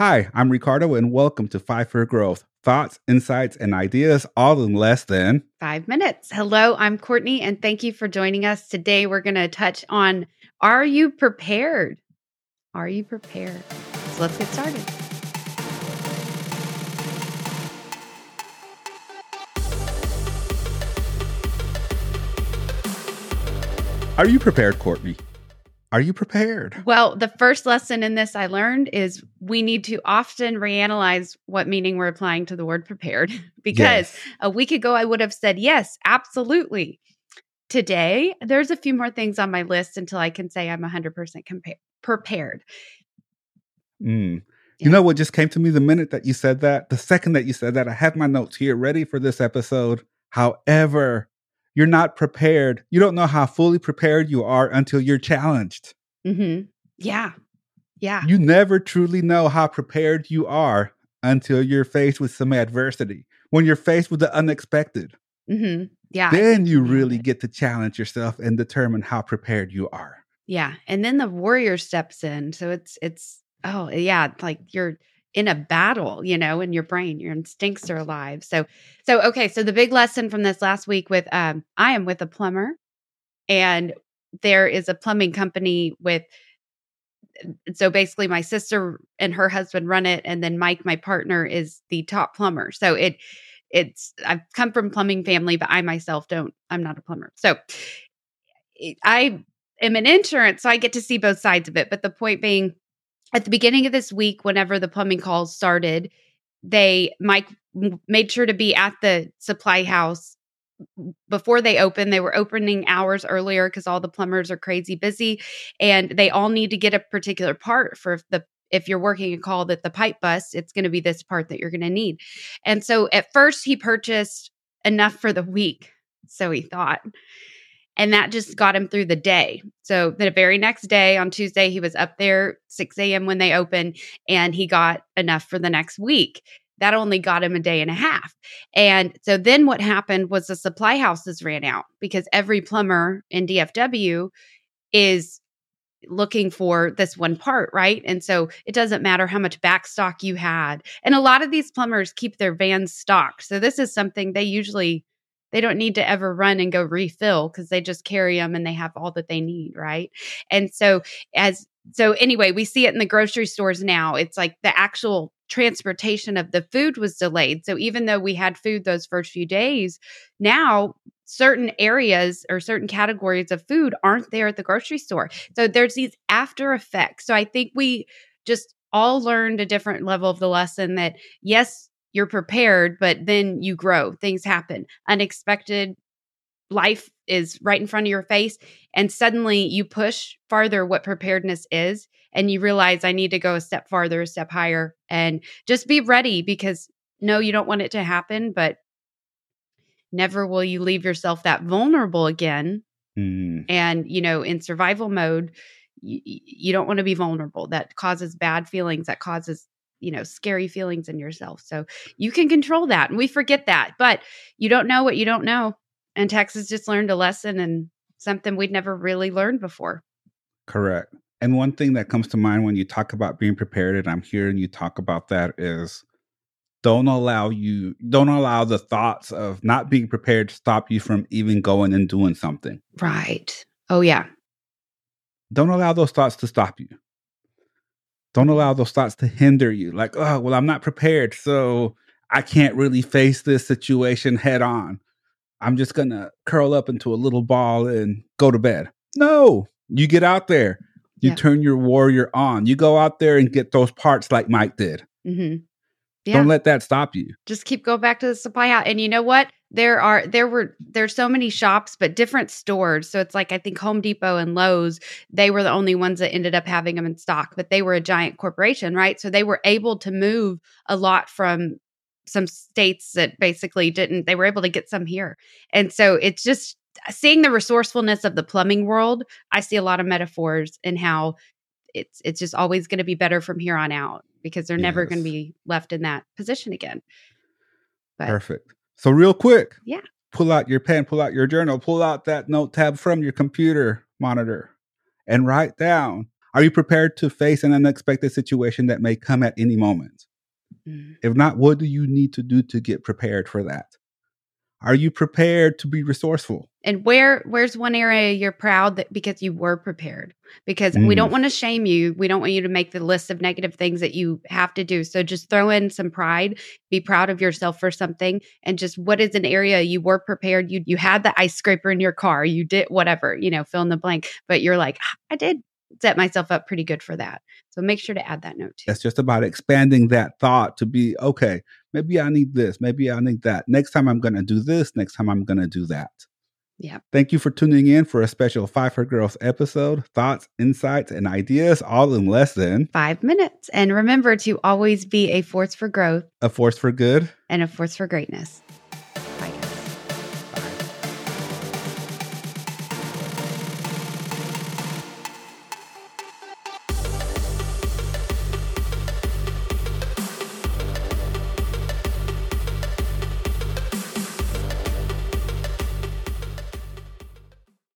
Hi, I'm Ricardo, and welcome to Five for Growth thoughts, insights, and ideas all in less than five minutes. Hello, I'm Courtney, and thank you for joining us. Today, we're going to touch on Are you prepared? Are you prepared? So let's get started. Are you prepared, Courtney? Are you prepared? Well, the first lesson in this I learned is we need to often reanalyze what meaning we're applying to the word prepared. because yes. a week ago, I would have said, yes, absolutely. Today, there's a few more things on my list until I can say I'm 100% compa- prepared. Mm. Yeah. You know what just came to me the minute that you said that? The second that you said that, I have my notes here ready for this episode. However, you're not prepared. You don't know how fully prepared you are until you're challenged. Mm-hmm. Yeah. Yeah. You never truly know how prepared you are until you're faced with some adversity. When you're faced with the unexpected. Mm-hmm. Yeah. Then you really get to challenge yourself and determine how prepared you are. Yeah. And then the warrior steps in. So it's, it's, oh, yeah. Like you're, in a battle, you know, in your brain. Your instincts are alive. So, so okay. So the big lesson from this last week with um, I am with a plumber, and there is a plumbing company with. So basically, my sister and her husband run it, and then Mike, my partner, is the top plumber. So it, it's I've come from plumbing family, but I myself don't. I'm not a plumber. So I am an insurance, so I get to see both sides of it. But the point being, at the beginning of this week, whenever the plumbing calls started, they Mike made sure to be at the supply house before they open. They were opening hours earlier because all the plumbers are crazy busy, and they all need to get a particular part for the if you're working a call that the pipe busts, it's going to be this part that you're going to need. And so at first he purchased enough for the week, so he thought. And that just got him through the day. So the very next day on Tuesday, he was up there 6 a.m. when they opened and he got enough for the next week. That only got him a day and a half. And so then what happened was the supply houses ran out because every plumber in DFW is looking for this one part, right? And so it doesn't matter how much backstock you had. And a lot of these plumbers keep their vans stocked. So this is something they usually they don't need to ever run and go refill because they just carry them and they have all that they need, right? And so as so anyway, we see it in the grocery stores now. It's like the actual transportation of the food was delayed. So even though we had food those first few days, now certain areas or certain categories of food aren't there at the grocery store. So there's these after effects. So I think we just all learned a different level of the lesson that yes, you're prepared, but then you grow. Things happen. Unexpected life is right in front of your face. And suddenly you push farther what preparedness is. And you realize I need to go a step farther, a step higher, and just be ready because no, you don't want it to happen, but never will you leave yourself that vulnerable again. Mm. And, you know, in survival mode, you, you don't want to be vulnerable. That causes bad feelings, that causes you know scary feelings in yourself so you can control that and we forget that but you don't know what you don't know and texas just learned a lesson and something we'd never really learned before. Correct and one thing that comes to mind when you talk about being prepared and i'm hearing you talk about that is don't allow you don't allow the thoughts of not being prepared to stop you from even going and doing something. Right. Oh yeah. Don't allow those thoughts to stop you don't allow those thoughts to hinder you. Like, oh, well, I'm not prepared. So I can't really face this situation head on. I'm just going to curl up into a little ball and go to bed. No, you get out there. You yeah. turn your warrior on. You go out there and get those parts like Mike did. Mm-hmm. Yeah. Don't let that stop you. Just keep going back to the supply house. And you know what? There are there were there's so many shops, but different stores. So it's like I think Home Depot and Lowe's, they were the only ones that ended up having them in stock, but they were a giant corporation, right? So they were able to move a lot from some states that basically didn't they were able to get some here. And so it's just seeing the resourcefulness of the plumbing world, I see a lot of metaphors in how it's it's just always going to be better from here on out because they're yes. never going to be left in that position again. But, Perfect. So real quick, yeah. Pull out your pen, pull out your journal, pull out that note tab from your computer monitor and write down Are you prepared to face an unexpected situation that may come at any moment? Mm. If not, what do you need to do to get prepared for that? Are you prepared to be resourceful? And where where's one area you're proud that because you were prepared? Because we Mm. don't want to shame you. We don't want you to make the list of negative things that you have to do. So just throw in some pride, be proud of yourself for something and just what is an area you were prepared you you had the ice scraper in your car, you did whatever, you know, fill in the blank, but you're like, "Ah, I did set myself up pretty good for that. So make sure to add that note too. It's just about expanding that thought to be okay, maybe I need this, maybe I need that. Next time I'm going to do this, next time I'm going to do that. Yeah. Thank you for tuning in for a special Five for Growth episode. Thoughts, insights, and ideas all in less than 5 minutes. And remember to always be a force for growth a force for good. and a force for greatness.